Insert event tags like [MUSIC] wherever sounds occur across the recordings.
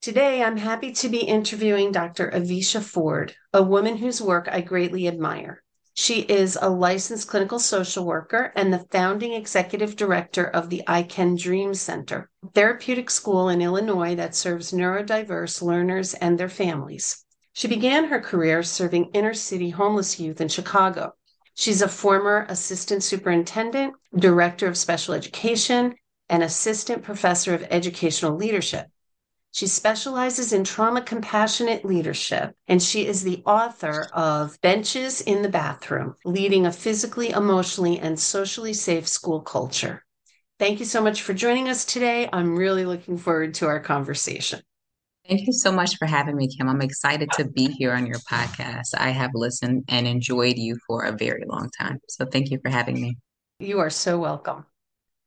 Today, I'm happy to be interviewing Dr. Evisha Ford, a woman whose work I greatly admire. She is a licensed clinical social worker and the founding executive director of the I Can Dream Center, therapeutic school in Illinois that serves neurodiverse learners and their families. She began her career serving inner city homeless youth in Chicago. She's a former assistant superintendent, director of special education, and assistant professor of educational leadership. She specializes in trauma compassionate leadership, and she is the author of Benches in the Bathroom Leading a Physically, Emotionally, and Socially Safe School Culture. Thank you so much for joining us today. I'm really looking forward to our conversation. Thank you so much for having me, Kim. I'm excited to be here on your podcast. I have listened and enjoyed you for a very long time. So thank you for having me. You are so welcome.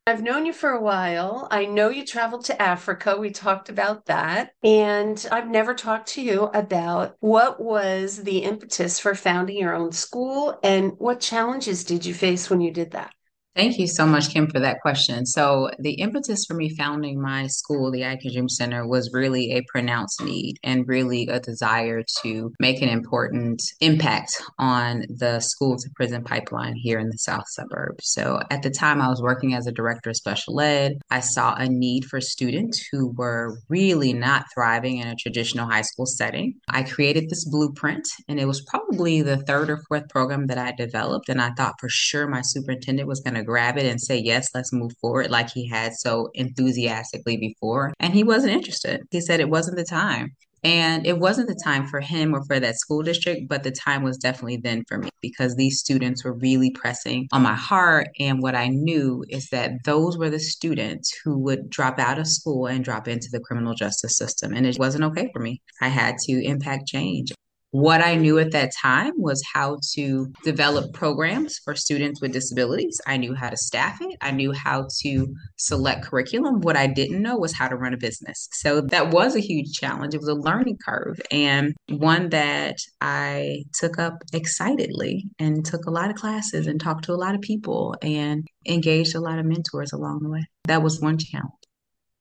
I've known you for a while. I know you traveled to Africa. We talked about that. And I've never talked to you about what was the impetus for founding your own school and what challenges did you face when you did that? Thank you so much, Kim, for that question. So, the impetus for me founding my school, the I Can Dream Center, was really a pronounced need and really a desire to make an important impact on the school to prison pipeline here in the South suburbs. So, at the time, I was working as a director of special ed. I saw a need for students who were really not thriving in a traditional high school setting. I created this blueprint, and it was probably the third or fourth program that I developed. And I thought for sure my superintendent was going to to grab it and say, yes, let's move forward, like he had so enthusiastically before. And he wasn't interested. He said it wasn't the time. And it wasn't the time for him or for that school district, but the time was definitely then for me because these students were really pressing on my heart. And what I knew is that those were the students who would drop out of school and drop into the criminal justice system. And it wasn't okay for me. I had to impact change. What I knew at that time was how to develop programs for students with disabilities. I knew how to staff it. I knew how to select curriculum. What I didn't know was how to run a business. So that was a huge challenge. It was a learning curve and one that I took up excitedly and took a lot of classes and talked to a lot of people and engaged a lot of mentors along the way. That was one challenge.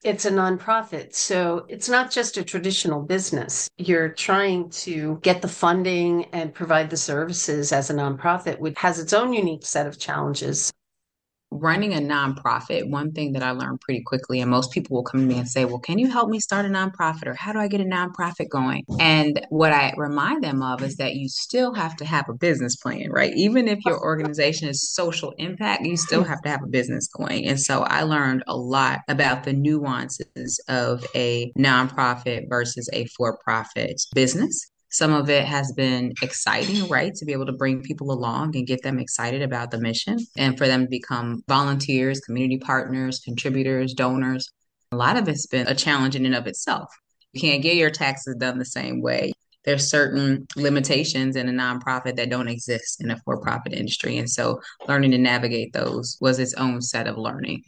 It's a nonprofit. So it's not just a traditional business. You're trying to get the funding and provide the services as a nonprofit, which has its own unique set of challenges running a nonprofit, one thing that I learned pretty quickly, and most people will come to me and say, Well, can you help me start a nonprofit? Or how do I get a nonprofit going? And what I remind them of is that you still have to have a business plan, right? Even if your organization is social impact, you still have to have a business going. And so I learned a lot about the nuances of a nonprofit versus a for profit business. Some of it has been exciting, right? To be able to bring people along and get them excited about the mission and for them to become volunteers, community partners, contributors, donors. A lot of it's been a challenge in and of itself. You can't get your taxes done the same way. There's certain limitations in a nonprofit that don't exist in a for profit industry. And so learning to navigate those was its own set of learning.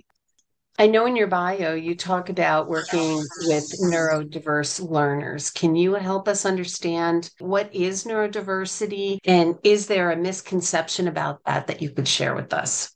I know in your bio you talk about working with neurodiverse learners. Can you help us understand what is neurodiversity and is there a misconception about that that you could share with us?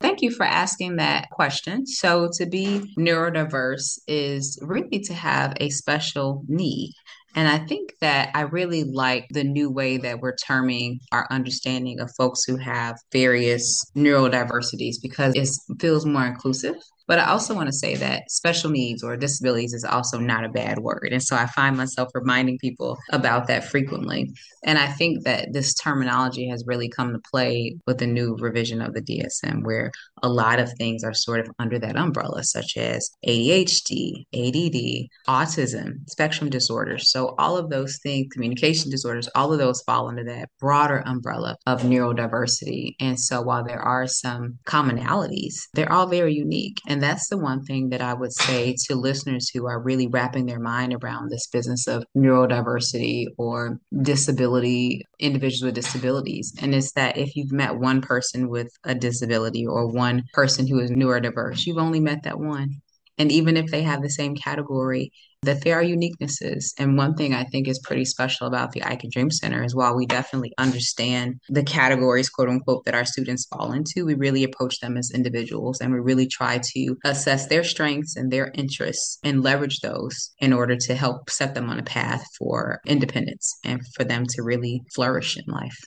Thank you for asking that question. So, to be neurodiverse is really to have a special need. And I think that I really like the new way that we're terming our understanding of folks who have various neurodiversities because it feels more inclusive. But I also want to say that special needs or disabilities is also not a bad word. And so I find myself reminding people about that frequently. And I think that this terminology has really come to play with the new revision of the DSM, where a lot of things are sort of under that umbrella, such as ADHD, ADD, autism, spectrum disorders. So all of those things, communication disorders, all of those fall under that broader umbrella of neurodiversity. And so while there are some commonalities, they're all very unique. And that's the one thing that I would say to listeners who are really wrapping their mind around this business of neurodiversity or disability, individuals with disabilities. And it's that if you've met one person with a disability or one person who is neurodiverse, you've only met that one. And even if they have the same category, that there are uniquenesses. And one thing I think is pretty special about the I Can Dream Center is while we definitely understand the categories, quote unquote, that our students fall into, we really approach them as individuals and we really try to assess their strengths and their interests and leverage those in order to help set them on a path for independence and for them to really flourish in life.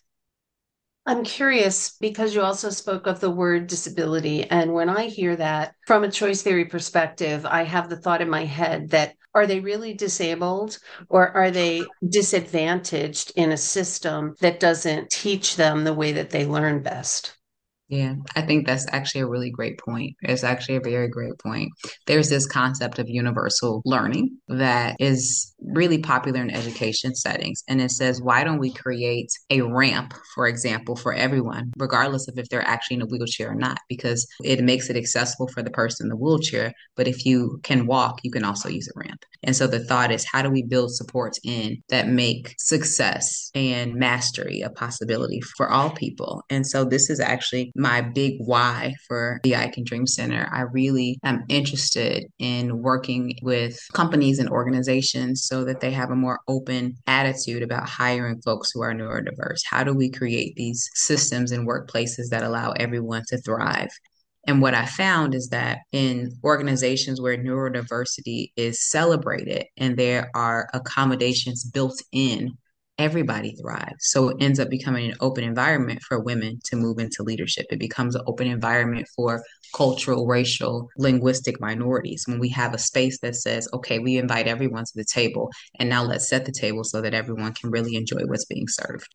I'm curious because you also spoke of the word disability. And when I hear that from a choice theory perspective, I have the thought in my head that are they really disabled or are they disadvantaged in a system that doesn't teach them the way that they learn best? Yeah, I think that's actually a really great point. It's actually a very great point. There's this concept of universal learning that is really popular in education settings. And it says, why don't we create a ramp, for example, for everyone, regardless of if they're actually in a wheelchair or not? Because it makes it accessible for the person in the wheelchair. But if you can walk, you can also use a ramp. And so the thought is, how do we build supports in that make success and mastery a possibility for all people? And so this is actually my big why for the I Can Dream Center. I really am interested in working with companies and organizations so that they have a more open attitude about hiring folks who are neurodiverse. How do we create these systems and workplaces that allow everyone to thrive? And what I found is that in organizations where neurodiversity is celebrated and there are accommodations built in everybody thrives. So it ends up becoming an open environment for women to move into leadership. It becomes an open environment for cultural, racial, linguistic minorities. When we have a space that says, okay, we invite everyone to the table, and now let's set the table so that everyone can really enjoy what's being served.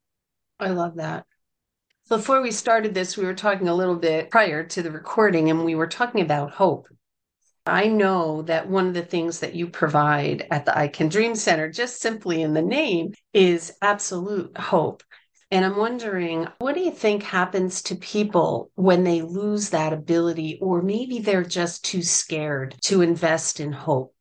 I love that. Before we started this, we were talking a little bit prior to the recording, and we were talking about hope. I know that one of the things that you provide at the I Can Dream Center, just simply in the name, is absolute hope. And I'm wondering, what do you think happens to people when they lose that ability, or maybe they're just too scared to invest in hope?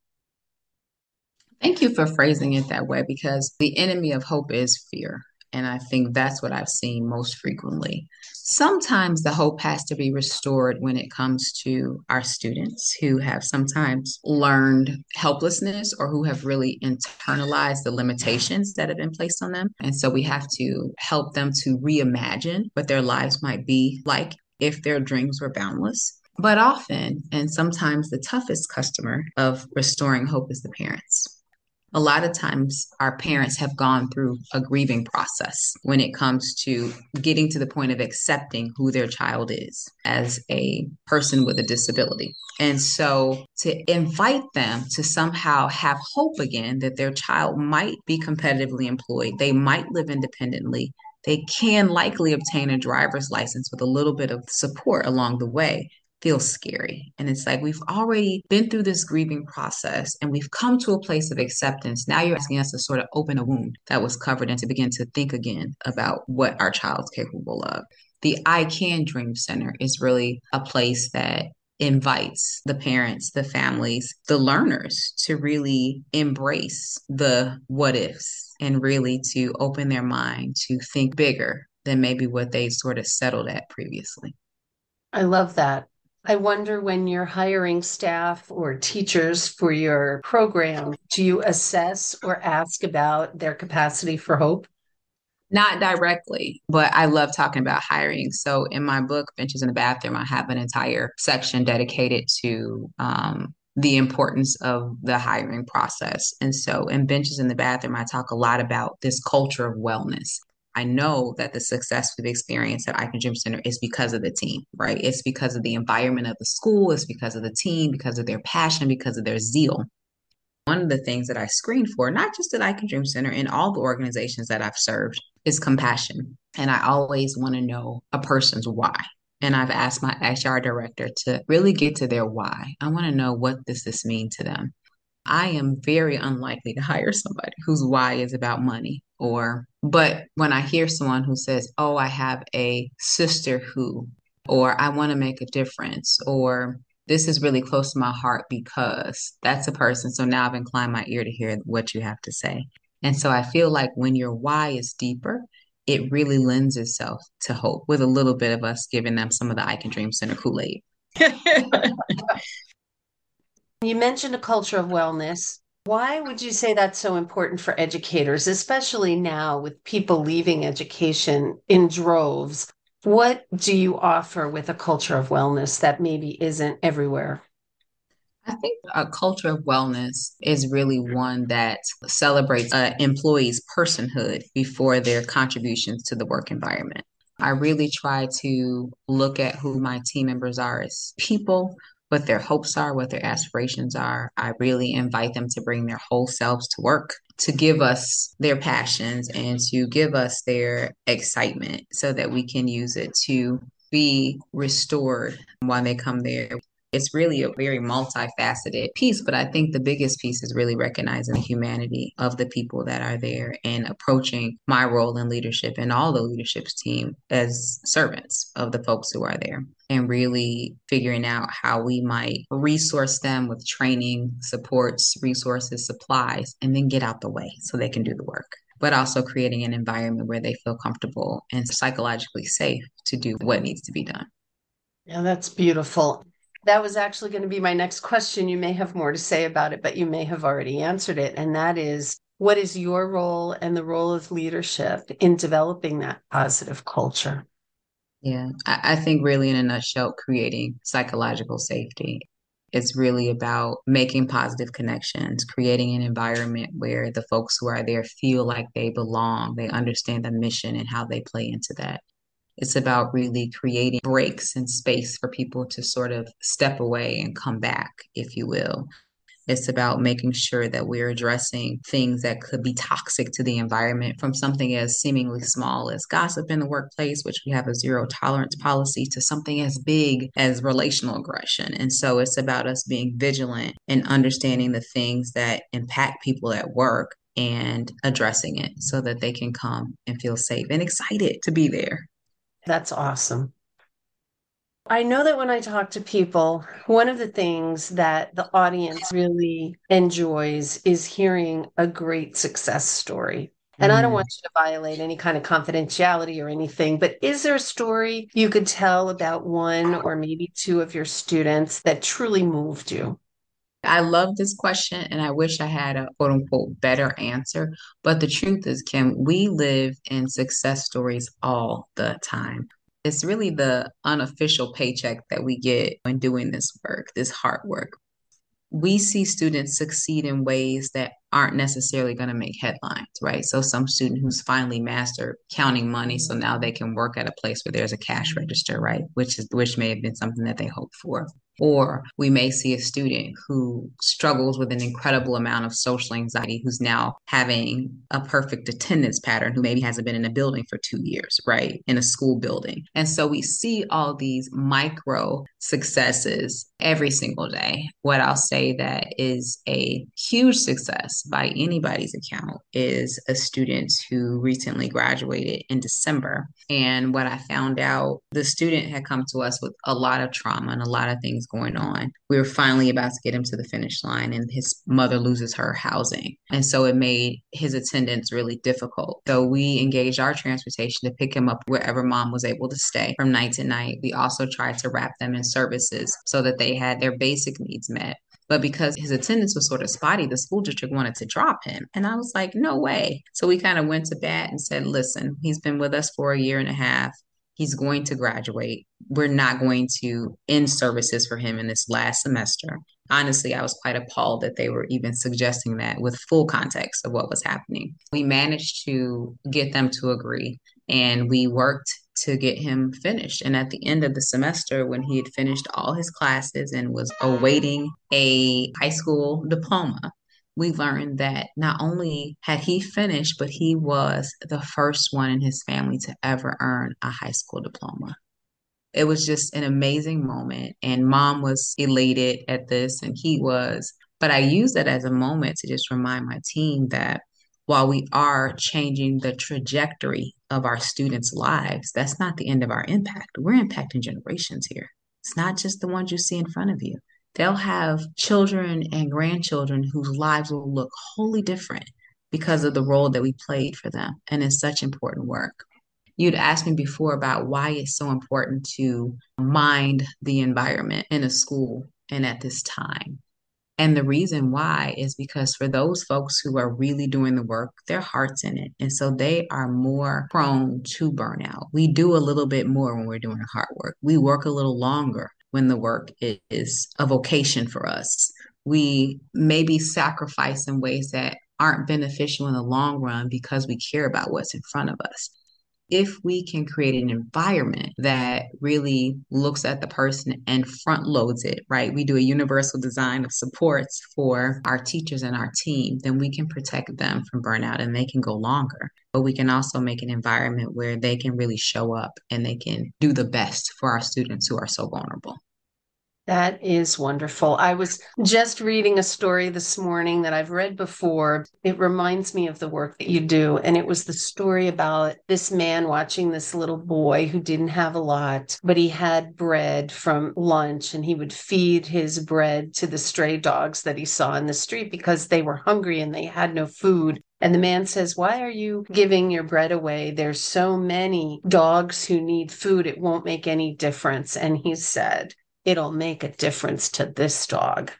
Thank you for phrasing it that way because the enemy of hope is fear. And I think that's what I've seen most frequently. Sometimes the hope has to be restored when it comes to our students who have sometimes learned helplessness or who have really internalized the limitations that have been placed on them. And so we have to help them to reimagine what their lives might be like if their dreams were boundless. But often, and sometimes the toughest customer of restoring hope is the parents a lot of times our parents have gone through a grieving process when it comes to getting to the point of accepting who their child is as a person with a disability. And so to invite them to somehow have hope again that their child might be competitively employed, they might live independently, they can likely obtain a driver's license with a little bit of support along the way feels scary. And it's like we've already been through this grieving process and we've come to a place of acceptance. Now you're asking us to sort of open a wound that was covered and to begin to think again about what our child's capable of. The I Can Dream Center is really a place that invites the parents, the families, the learners to really embrace the what ifs and really to open their mind to think bigger than maybe what they sort of settled at previously. I love that. I wonder when you're hiring staff or teachers for your program, do you assess or ask about their capacity for hope? Not directly, but I love talking about hiring. So in my book, Benches in the Bathroom, I have an entire section dedicated to um, the importance of the hiring process. And so in Benches in the Bathroom, I talk a lot about this culture of wellness. I know that the success we've experienced at I Can Dream Center is because of the team, right? It's because of the environment of the school, it's because of the team, because of their passion, because of their zeal. One of the things that I screen for, not just at I Can Dream Center, in all the organizations that I've served, is compassion. And I always want to know a person's why. And I've asked my HR director to really get to their why. I want to know what does this mean to them? I am very unlikely to hire somebody whose why is about money or but when I hear someone who says, "Oh, I have a sister who," or "I want to make a difference," or this is really close to my heart because that's a person. So now I've inclined my ear to hear what you have to say. And so I feel like when your why is deeper, it really lends itself to hope with a little bit of us giving them some of the I Can Dream Center Kool Aid. [LAUGHS] you mentioned a culture of wellness. Why would you say that's so important for educators, especially now with people leaving education in droves? What do you offer with a culture of wellness that maybe isn't everywhere? I think a culture of wellness is really one that celebrates an employee's personhood before their contributions to the work environment. I really try to look at who my team members are as people, what their hopes are, what their aspirations are. I really invite them to bring their whole selves to work, to give us their passions and to give us their excitement so that we can use it to be restored while they come there it's really a very multifaceted piece, but I think the biggest piece is really recognizing the humanity of the people that are there and approaching my role in leadership and all the leadership's team as servants of the folks who are there and really figuring out how we might resource them with training, supports, resources, supplies, and then get out the way so they can do the work but also creating an environment where they feel comfortable and psychologically safe to do what needs to be done. Yeah, that's beautiful. That was actually going to be my next question. You may have more to say about it, but you may have already answered it. And that is what is your role and the role of leadership in developing that positive culture? Yeah, I, I think, really, in a nutshell, creating psychological safety. It's really about making positive connections, creating an environment where the folks who are there feel like they belong, they understand the mission and how they play into that. It's about really creating breaks and space for people to sort of step away and come back, if you will. It's about making sure that we're addressing things that could be toxic to the environment from something as seemingly small as gossip in the workplace, which we have a zero tolerance policy, to something as big as relational aggression. And so it's about us being vigilant and understanding the things that impact people at work and addressing it so that they can come and feel safe and excited to be there. That's awesome. I know that when I talk to people, one of the things that the audience really enjoys is hearing a great success story. And mm. I don't mm. want you to violate any kind of confidentiality or anything, but is there a story you could tell about one or maybe two of your students that truly moved you? I love this question and I wish I had a quote unquote better answer. But the truth is, Kim, we live in success stories all the time. It's really the unofficial paycheck that we get when doing this work, this hard work. We see students succeed in ways that aren't necessarily going to make headlines, right? So some student who's finally mastered counting money, so now they can work at a place where there's a cash register, right? Which is which may have been something that they hoped for. Or we may see a student who struggles with an incredible amount of social anxiety who's now having a perfect attendance pattern, who maybe hasn't been in a building for two years, right? In a school building. And so we see all these micro successes every single day. What I'll say that is a huge success by anybody's account is a student who recently graduated in December. And what I found out, the student had come to us with a lot of trauma and a lot of things going on. We were finally about to get him to the finish line, and his mother loses her housing. And so it made his attendance really difficult. So we engaged our transportation to pick him up wherever mom was able to stay from night to night. We also tried to wrap them in services so that they had their basic needs met. But because his attendance was sort of spotty, the school district wanted to drop him. And I was like, no way. So we kind of went to bat and said, listen, he's been with us for a year and a half. He's going to graduate. We're not going to end services for him in this last semester. Honestly, I was quite appalled that they were even suggesting that with full context of what was happening. We managed to get them to agree and we worked to get him finished. And at the end of the semester, when he had finished all his classes and was awaiting a high school diploma, we learned that not only had he finished, but he was the first one in his family to ever earn a high school diploma. It was just an amazing moment. And mom was elated at this, and he was. But I used it as a moment to just remind my team that while we are changing the trajectory of our students' lives, that's not the end of our impact. We're impacting generations here. It's not just the ones you see in front of you. They'll have children and grandchildren whose lives will look wholly different because of the role that we played for them. And it's such important work. You'd asked me before about why it's so important to mind the environment in a school and at this time. And the reason why is because for those folks who are really doing the work, their heart's in it. And so they are more prone to burnout. We do a little bit more when we're doing hard work. We work a little longer when the work is a vocation for us. We maybe sacrifice in ways that aren't beneficial in the long run because we care about what's in front of us if we can create an environment that really looks at the person and front loads it, right? We do a universal design of supports for our teachers and our team, then we can protect them from burnout and they can go longer. But we can also make an environment where they can really show up and they can do the best for our students who are so vulnerable. That is wonderful. I was just reading a story this morning that I've read before. It reminds me of the work that you do. And it was the story about this man watching this little boy who didn't have a lot, but he had bread from lunch and he would feed his bread to the stray dogs that he saw in the street because they were hungry and they had no food. And the man says, Why are you giving your bread away? There's so many dogs who need food, it won't make any difference. And he said, it'll make a difference to this dog.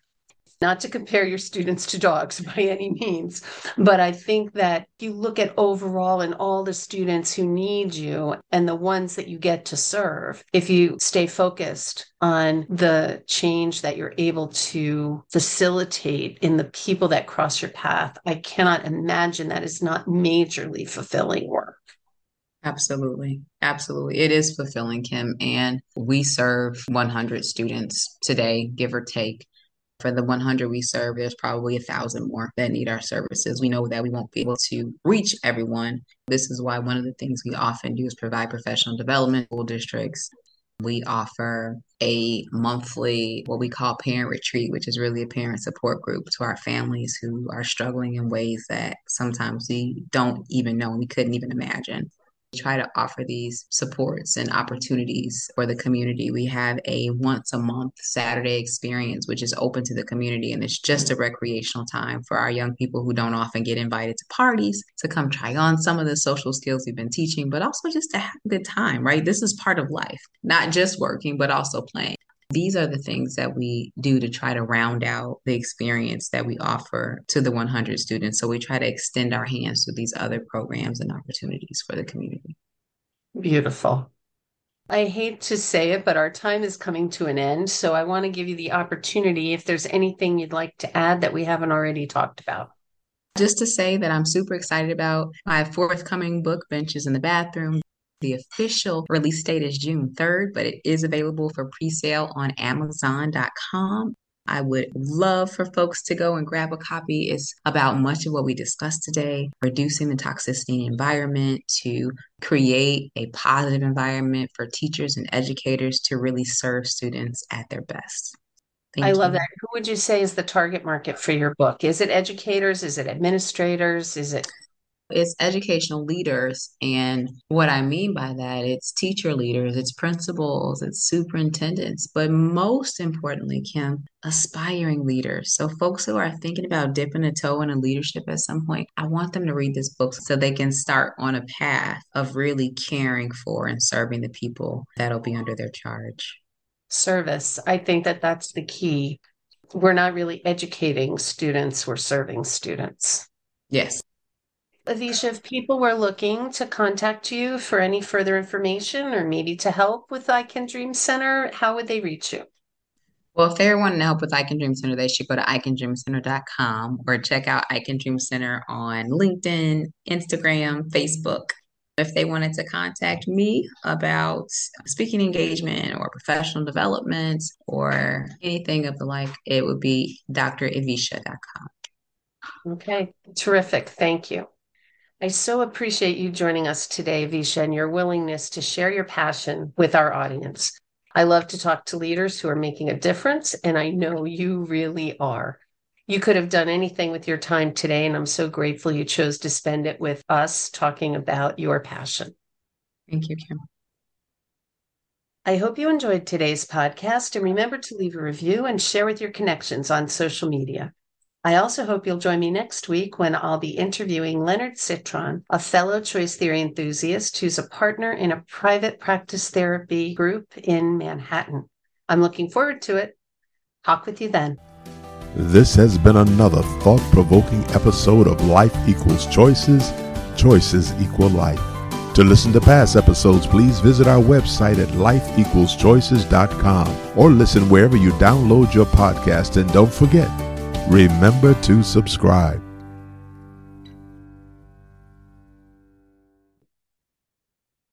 Not to compare your students to dogs [LAUGHS] by any means, but I think that you look at overall and all the students who need you and the ones that you get to serve, if you stay focused on the change that you're able to facilitate in the people that cross your path, I cannot imagine that is not majorly fulfilling work. Absolutely. Absolutely. It is fulfilling, Kim. And we serve 100 students today, give or take. For the 100 we serve, there's probably a thousand more that need our services. We know that we won't be able to reach everyone. This is why one of the things we often do is provide professional development school districts. We offer a monthly, what we call parent retreat, which is really a parent support group to our families who are struggling in ways that sometimes we don't even know, and we couldn't even imagine try to offer these supports and opportunities for the community. We have a once a month Saturday experience, which is open to the community, and it's just a recreational time for our young people who don't often get invited to parties to come try on some of the social skills we've been teaching, but also just to have a good time, right? This is part of life, not just working, but also playing. These are the things that we do to try to round out the experience that we offer to the 100 students. So we try to extend our hands to these other programs and opportunities for the community. Beautiful. I hate to say it, but our time is coming to an end. So I want to give you the opportunity if there's anything you'd like to add that we haven't already talked about. Just to say that I'm super excited about my forthcoming book, Benches in the Bathroom. The official release date is June 3rd, but it is available for pre sale on Amazon.com. I would love for folks to go and grab a copy. It's about much of what we discussed today, reducing the toxicity in the environment to create a positive environment for teachers and educators to really serve students at their best. Thank I love that. Who would you say is the target market for your book? Is it educators? Is it administrators? Is it it's educational leaders. And what I mean by that, it's teacher leaders, it's principals, it's superintendents, but most importantly, Kim, aspiring leaders. So, folks who are thinking about dipping a toe in a leadership at some point, I want them to read this book so they can start on a path of really caring for and serving the people that'll be under their charge. Service. I think that that's the key. We're not really educating students, we're serving students. Yes. Evisha, if people were looking to contact you for any further information or maybe to help with I Can Dream Center, how would they reach you? Well, if they're wanting to help with I Can Dream Center, they should go to icandreamcenter.com or check out I Can Dream Center on LinkedIn, Instagram, Facebook. If they wanted to contact me about speaking engagement or professional development or anything of the like, it would be drevisha.com. Okay, terrific. Thank you. I so appreciate you joining us today, Visha, and your willingness to share your passion with our audience. I love to talk to leaders who are making a difference, and I know you really are. You could have done anything with your time today, and I'm so grateful you chose to spend it with us talking about your passion. Thank you, Kim. I hope you enjoyed today's podcast and remember to leave a review and share with your connections on social media. I also hope you'll join me next week when I'll be interviewing Leonard Citron, a fellow choice theory enthusiast who's a partner in a private practice therapy group in Manhattan. I'm looking forward to it. Talk with you then. This has been another thought provoking episode of Life Equals Choices, Choices Equal Life. To listen to past episodes, please visit our website at lifeequalschoices.com or listen wherever you download your podcast. And don't forget, remember to subscribe.